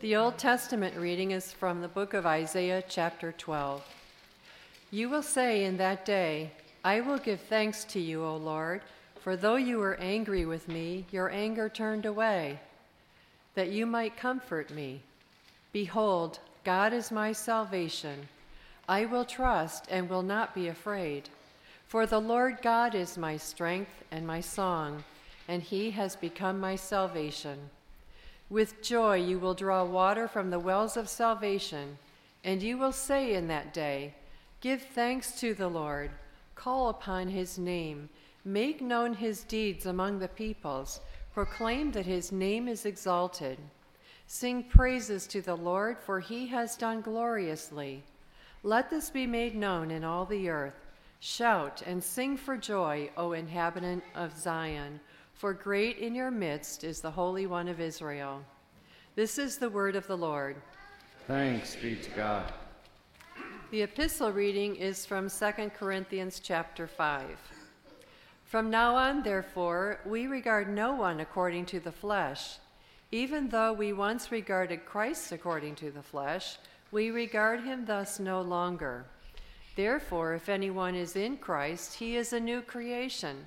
The Old Testament reading is from the book of Isaiah, chapter 12. You will say in that day, I will give thanks to you, O Lord, for though you were angry with me, your anger turned away, that you might comfort me. Behold, God is my salvation. I will trust and will not be afraid. For the Lord God is my strength and my song, and he has become my salvation. With joy you will draw water from the wells of salvation, and you will say in that day, Give thanks to the Lord, call upon his name, make known his deeds among the peoples, proclaim that his name is exalted. Sing praises to the Lord, for he has done gloriously. Let this be made known in all the earth. Shout and sing for joy, O inhabitant of Zion for great in your midst is the Holy One of Israel. This is the word of the Lord. Thanks be to God. The epistle reading is from 2 Corinthians chapter 5. From now on, therefore, we regard no one according to the flesh. Even though we once regarded Christ according to the flesh, we regard him thus no longer. Therefore, if anyone is in Christ, he is a new creation.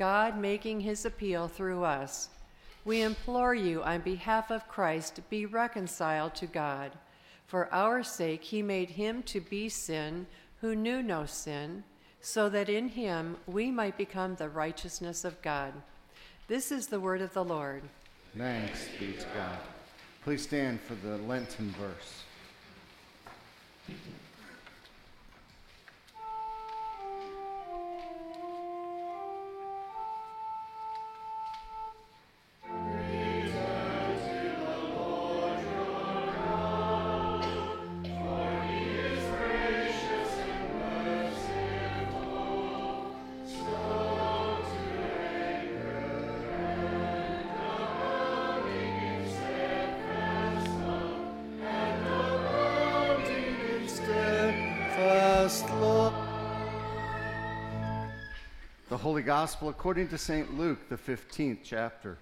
God making his appeal through us. We implore you, on behalf of Christ, be reconciled to God. For our sake, he made him to be sin who knew no sin, so that in him we might become the righteousness of God. This is the word of the Lord. Thanks be to God. Please stand for the Lenten verse. Holy Gospel according to St. Luke, the 15th chapter.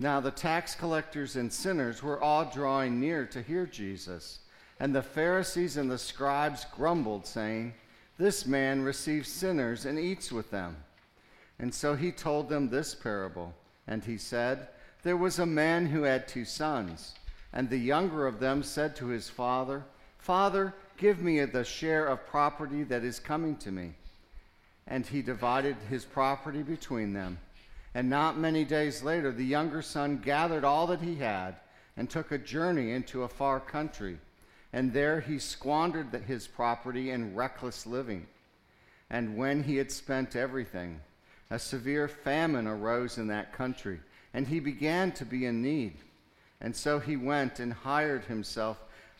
Now the tax collectors and sinners were all drawing near to hear Jesus. And the Pharisees and the scribes grumbled, saying, This man receives sinners and eats with them. And so he told them this parable. And he said, There was a man who had two sons. And the younger of them said to his father, Father, Give me the share of property that is coming to me. And he divided his property between them. And not many days later, the younger son gathered all that he had and took a journey into a far country. And there he squandered his property in reckless living. And when he had spent everything, a severe famine arose in that country, and he began to be in need. And so he went and hired himself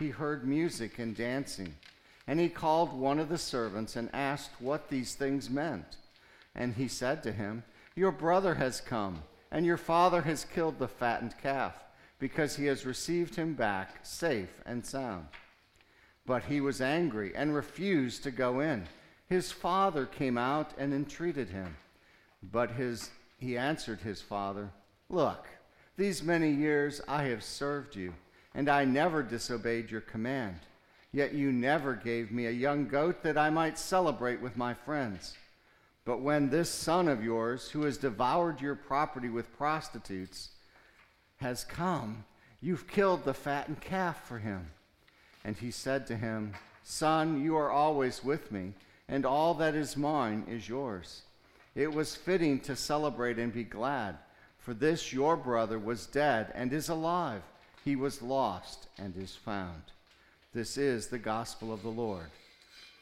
he heard music and dancing. And he called one of the servants and asked what these things meant. And he said to him, Your brother has come, and your father has killed the fattened calf, because he has received him back safe and sound. But he was angry and refused to go in. His father came out and entreated him. But his, he answered his father, Look, these many years I have served you, and I never disobeyed your command. Yet you never gave me a young goat that I might celebrate with my friends. But when this son of yours, who has devoured your property with prostitutes, has come, you've killed the fattened calf for him. And he said to him, Son, you are always with me, and all that is mine is yours. It was fitting to celebrate and be glad, for this your brother was dead and is alive. He was lost and is found. This is the gospel of the Lord.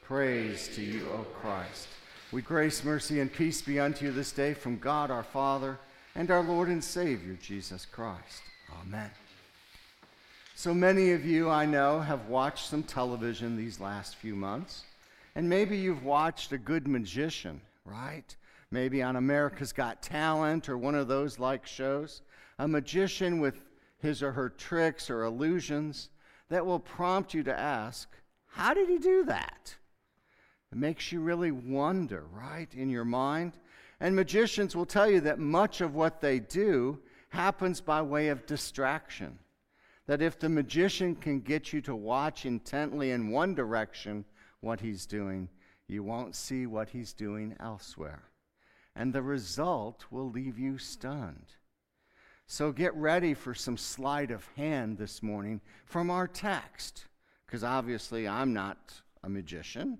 Praise to you, O Christ. We grace, mercy, and peace be unto you this day from God our Father and our Lord and Savior, Jesus Christ. Amen. So many of you I know have watched some television these last few months, and maybe you've watched A Good Magician, right? Maybe on America's Got Talent or one of those like shows. A magician with his or her tricks or illusions that will prompt you to ask, How did he do that? It makes you really wonder, right, in your mind. And magicians will tell you that much of what they do happens by way of distraction that if the magician can get you to watch intently in one direction what he's doing, you won't see what he's doing elsewhere. And the result will leave you stunned. So get ready for some sleight of hand this morning from our text, because obviously I'm not a magician.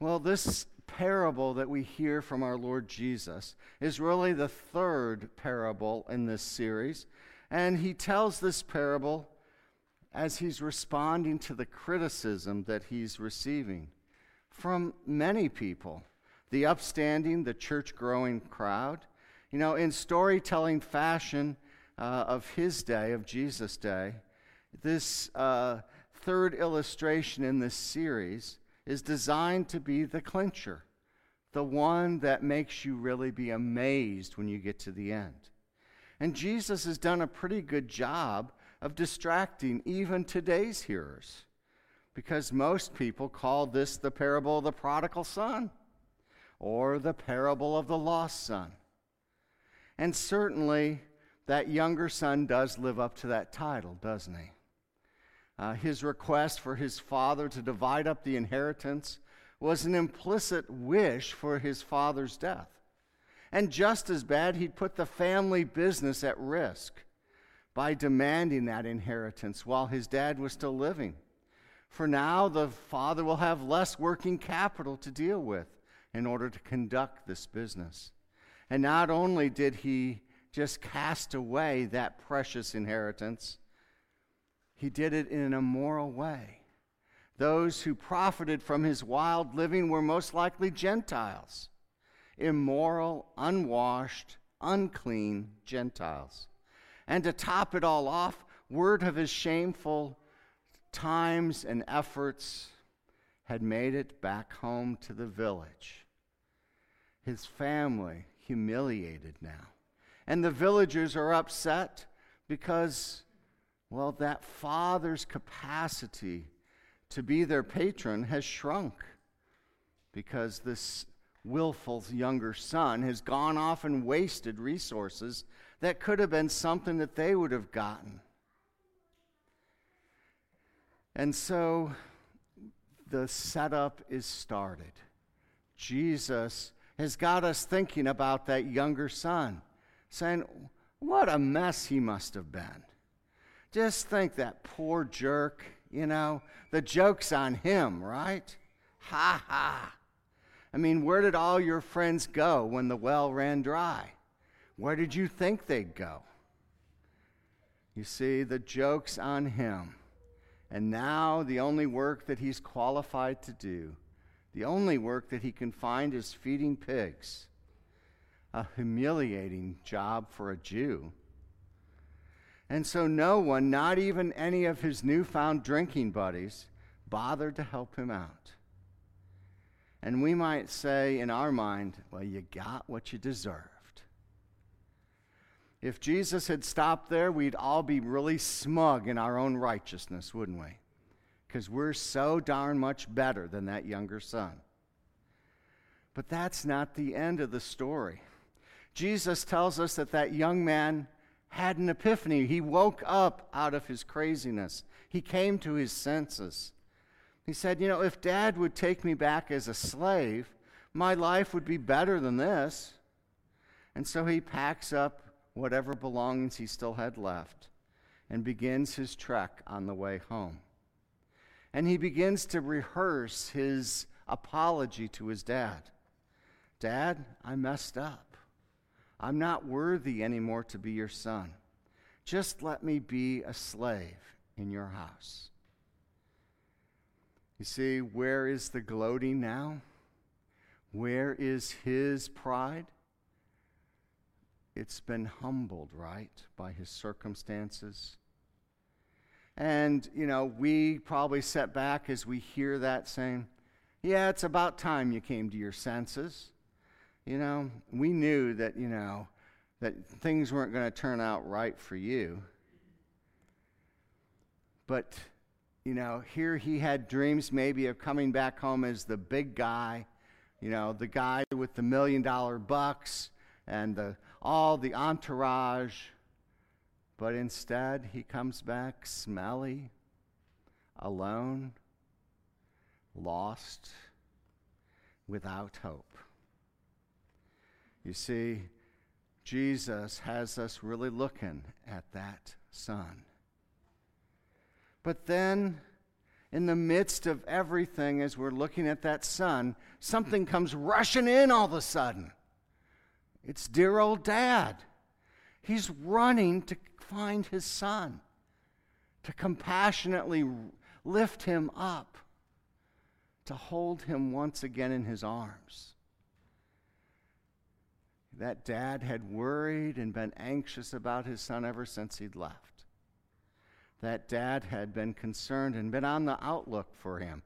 Well, this parable that we hear from our Lord Jesus is really the third parable in this series. And he tells this parable as he's responding to the criticism that he's receiving from many people the upstanding, the church growing crowd. You know, in storytelling fashion uh, of his day, of Jesus' day, this uh, third illustration in this series is designed to be the clincher, the one that makes you really be amazed when you get to the end. And Jesus has done a pretty good job of distracting even today's hearers because most people call this the parable of the prodigal son or the parable of the lost son. And certainly, that younger son does live up to that title, doesn't he? Uh, his request for his father to divide up the inheritance was an implicit wish for his father's death. And just as bad, he'd put the family business at risk by demanding that inheritance while his dad was still living. For now, the father will have less working capital to deal with in order to conduct this business. And not only did he just cast away that precious inheritance, he did it in an immoral way. Those who profited from his wild living were most likely Gentiles immoral, unwashed, unclean Gentiles. And to top it all off, word of his shameful times and efforts had made it back home to the village. His family humiliated now. And the villagers are upset because, well, that father's capacity to be their patron has shrunk because this willful younger son has gone off and wasted resources that could have been something that they would have gotten. And so the setup is started. Jesus has got us thinking about that younger son, saying, What a mess he must have been. Just think that poor jerk, you know, the joke's on him, right? Ha ha. I mean, where did all your friends go when the well ran dry? Where did you think they'd go? You see, the joke's on him. And now the only work that he's qualified to do, the only work that he can find is feeding pigs. A humiliating job for a Jew. And so no one, not even any of his newfound drinking buddies, bothered to help him out. And we might say in our mind, well, you got what you deserved. If Jesus had stopped there, we'd all be really smug in our own righteousness, wouldn't we? Because we're so darn much better than that younger son. But that's not the end of the story. Jesus tells us that that young man had an epiphany. He woke up out of his craziness, he came to his senses. He said, You know, if dad would take me back as a slave, my life would be better than this. And so he packs up whatever belongings he still had left and begins his trek on the way home. And he begins to rehearse his apology to his dad Dad, I messed up. I'm not worthy anymore to be your son. Just let me be a slave in your house. You see, where is the gloating now? Where is his pride? It's been humbled, right, by his circumstances. And, you know, we probably set back as we hear that saying, Yeah, it's about time you came to your senses. You know, we knew that, you know, that things weren't going to turn out right for you. But, you know, here he had dreams maybe of coming back home as the big guy, you know, the guy with the million dollar bucks and the, all the entourage. But instead, he comes back smelly, alone, lost, without hope. You see, Jesus has us really looking at that son. But then, in the midst of everything, as we're looking at that son, something comes rushing in all of a sudden. It's dear old dad. He's running to find his son, to compassionately lift him up, to hold him once again in his arms. That dad had worried and been anxious about his son ever since he'd left. That dad had been concerned and been on the outlook for him,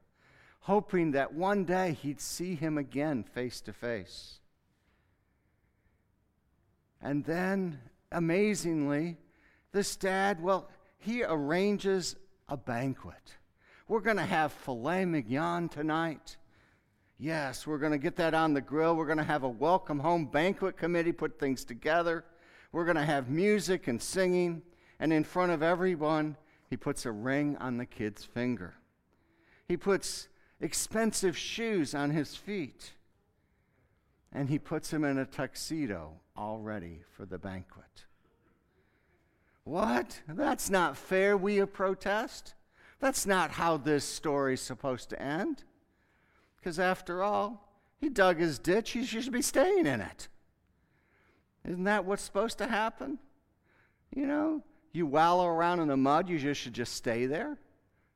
hoping that one day he'd see him again face to face. And then, amazingly, this dad, well, he arranges a banquet. We're going to have filet mignon tonight. Yes, we're going to get that on the grill. We're going to have a welcome home banquet committee put things together. We're going to have music and singing. And in front of everyone, he puts a ring on the kid's finger. He puts expensive shoes on his feet. And he puts him in a tuxedo all ready for the banquet. What? That's not fair, we protest. That's not how this story's supposed to end. Because after all, he dug his ditch, he should be staying in it. Isn't that what's supposed to happen? You know, you wallow around in the mud, you just should just stay there.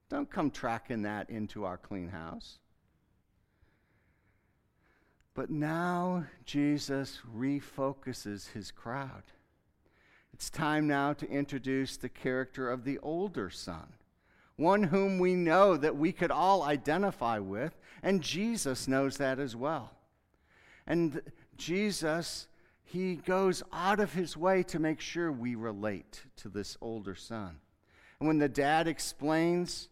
Don't come tracking that into our clean house. But now Jesus refocuses his crowd. It's time now to introduce the character of the older son one whom we know that we could all identify with, and Jesus knows that as well. And Jesus, he goes out of his way to make sure we relate to this older son. And when the dad explains,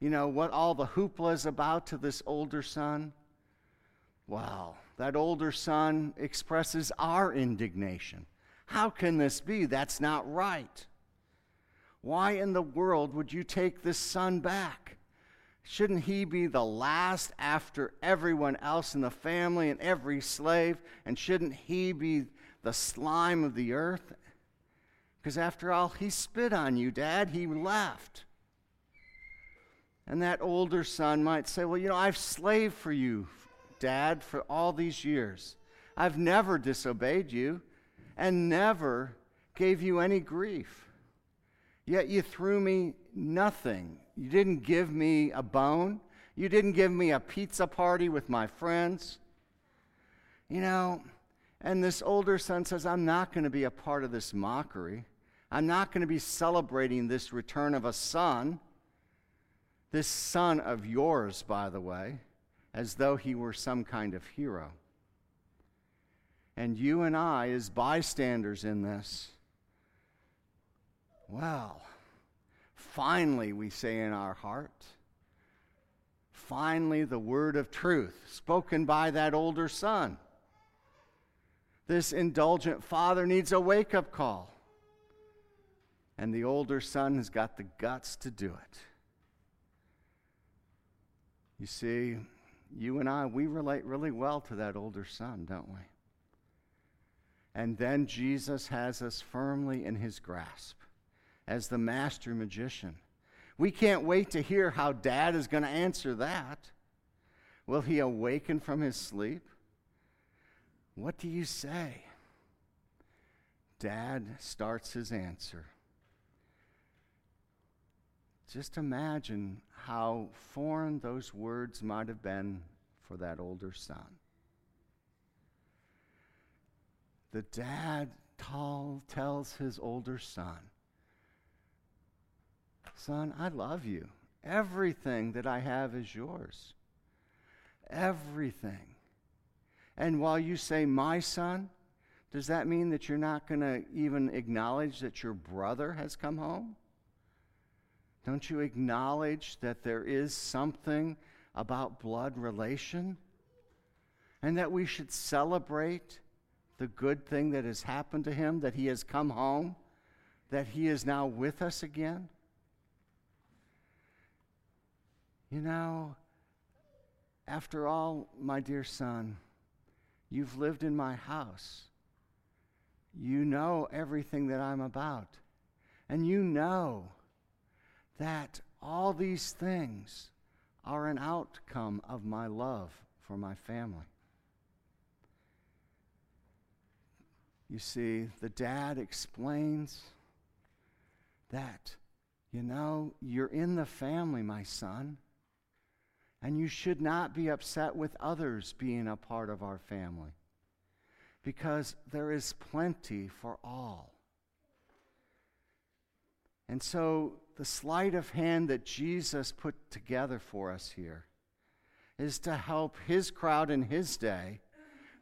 you know, what all the hoopla is about to this older son, wow, that older son expresses our indignation. How can this be? That's not right. Why in the world would you take this son back? Shouldn't he be the last after everyone else in the family and every slave? And shouldn't he be the slime of the earth? Because after all, he spit on you, Dad. He left. And that older son might say, Well, you know, I've slaved for you, Dad, for all these years. I've never disobeyed you and never gave you any grief. Yet you threw me nothing You didn't give me a bone. You didn't give me a pizza party with my friends. You know, and this older son says, I'm not going to be a part of this mockery. I'm not going to be celebrating this return of a son, this son of yours, by the way, as though he were some kind of hero. And you and I, as bystanders in this, well, finally, we say in our heart, finally, the word of truth spoken by that older son. This indulgent father needs a wake up call. And the older son has got the guts to do it. You see, you and I, we relate really well to that older son, don't we? And then Jesus has us firmly in his grasp as the master magician. We can't wait to hear how dad is going to answer that. Will he awaken from his sleep? What do you say? Dad starts his answer. Just imagine how foreign those words might have been for that older son. The dad tall, tells his older son, Son, I love you. Everything that I have is yours. Everything. And while you say, my son, does that mean that you're not going to even acknowledge that your brother has come home? Don't you acknowledge that there is something about blood relation? And that we should celebrate the good thing that has happened to him, that he has come home, that he is now with us again? You know, after all, my dear son, You've lived in my house. You know everything that I'm about. And you know that all these things are an outcome of my love for my family. You see, the dad explains that, you know, you're in the family, my son. And you should not be upset with others being a part of our family because there is plenty for all. And so, the sleight of hand that Jesus put together for us here is to help his crowd in his day,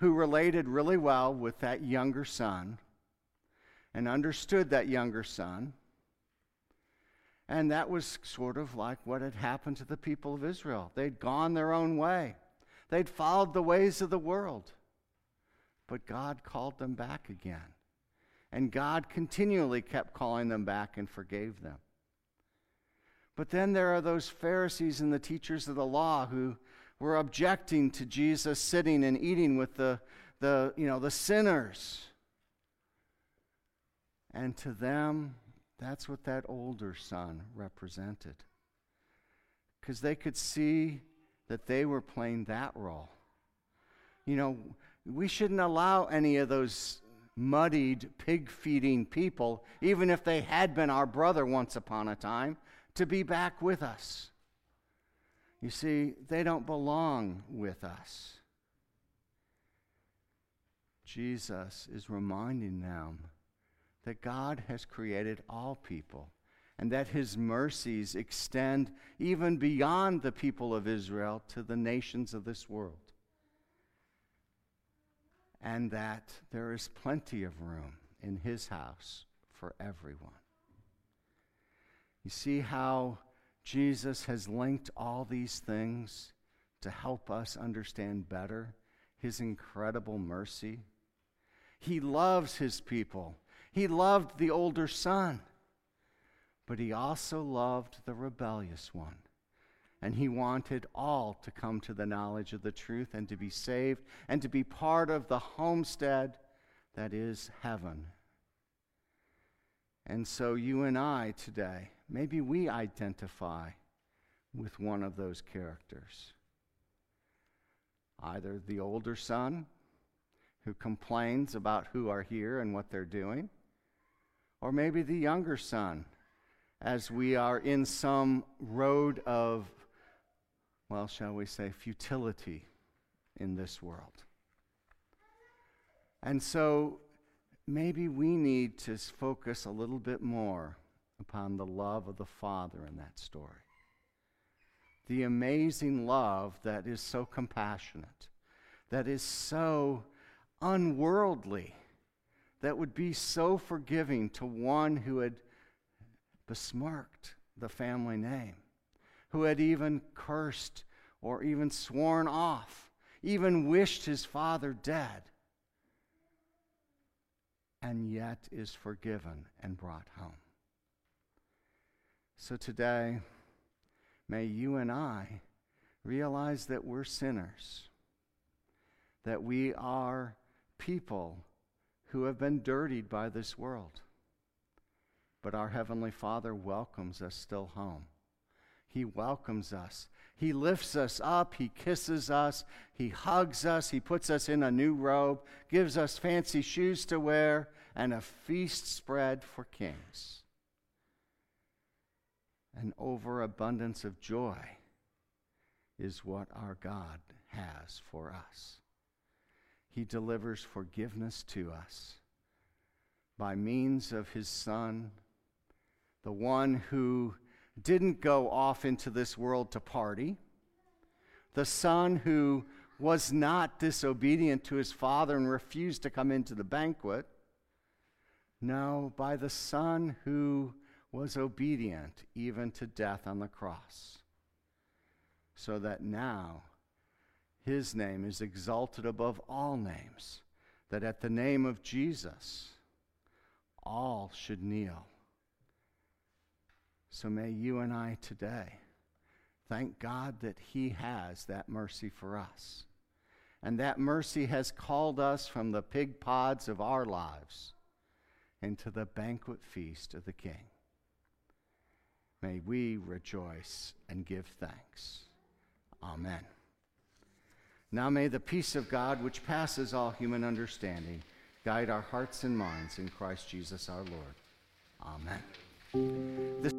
who related really well with that younger son and understood that younger son and that was sort of like what had happened to the people of Israel. They'd gone their own way, they'd followed the ways of the world. But God called them back again. And God continually kept calling them back and forgave them. But then there are those Pharisees and the teachers of the law who were objecting to Jesus sitting and eating with the, the, you know, the sinners. And to them, that's what that older son represented. Because they could see that they were playing that role. You know, we shouldn't allow any of those muddied, pig feeding people, even if they had been our brother once upon a time, to be back with us. You see, they don't belong with us. Jesus is reminding them that God has created all people and that his mercies extend even beyond the people of Israel to the nations of this world. And that there is plenty of room in his house for everyone. You see how Jesus has linked all these things to help us understand better his incredible mercy. He loves his people he loved the older son, but he also loved the rebellious one. And he wanted all to come to the knowledge of the truth and to be saved and to be part of the homestead that is heaven. And so, you and I today, maybe we identify with one of those characters. Either the older son, who complains about who are here and what they're doing, or maybe the younger son, as we are in some road of, well, shall we say, futility in this world. And so maybe we need to focus a little bit more upon the love of the Father in that story. The amazing love that is so compassionate, that is so unworldly, that would be so forgiving to one who had besmirked the family name, who had even cursed or even sworn off, even wished his father dead, and yet is forgiven and brought home. So today, may you and I realize that we're sinners, that we are people who have been dirtied by this world. But our Heavenly Father welcomes us still home. He welcomes us. He lifts us up. He kisses us. He hugs us. He puts us in a new robe, gives us fancy shoes to wear, and a feast spread for kings. An overabundance of joy is what our God has for us. He delivers forgiveness to us by means of His Son, the one who didn't go off into this world to party, the Son who was not disobedient to his Father and refused to come into the banquet. No, by the Son who was obedient even to death on the cross, so that now his name is exalted above all names, that at the name of Jesus, all should kneel. So may you and I today thank God that He has that mercy for us. And that mercy has called us from the pig pods of our lives into the banquet feast of the King. May we rejoice and give thanks. Amen. Now may the peace of God, which passes all human understanding, guide our hearts and minds in Christ Jesus our Lord. Amen. This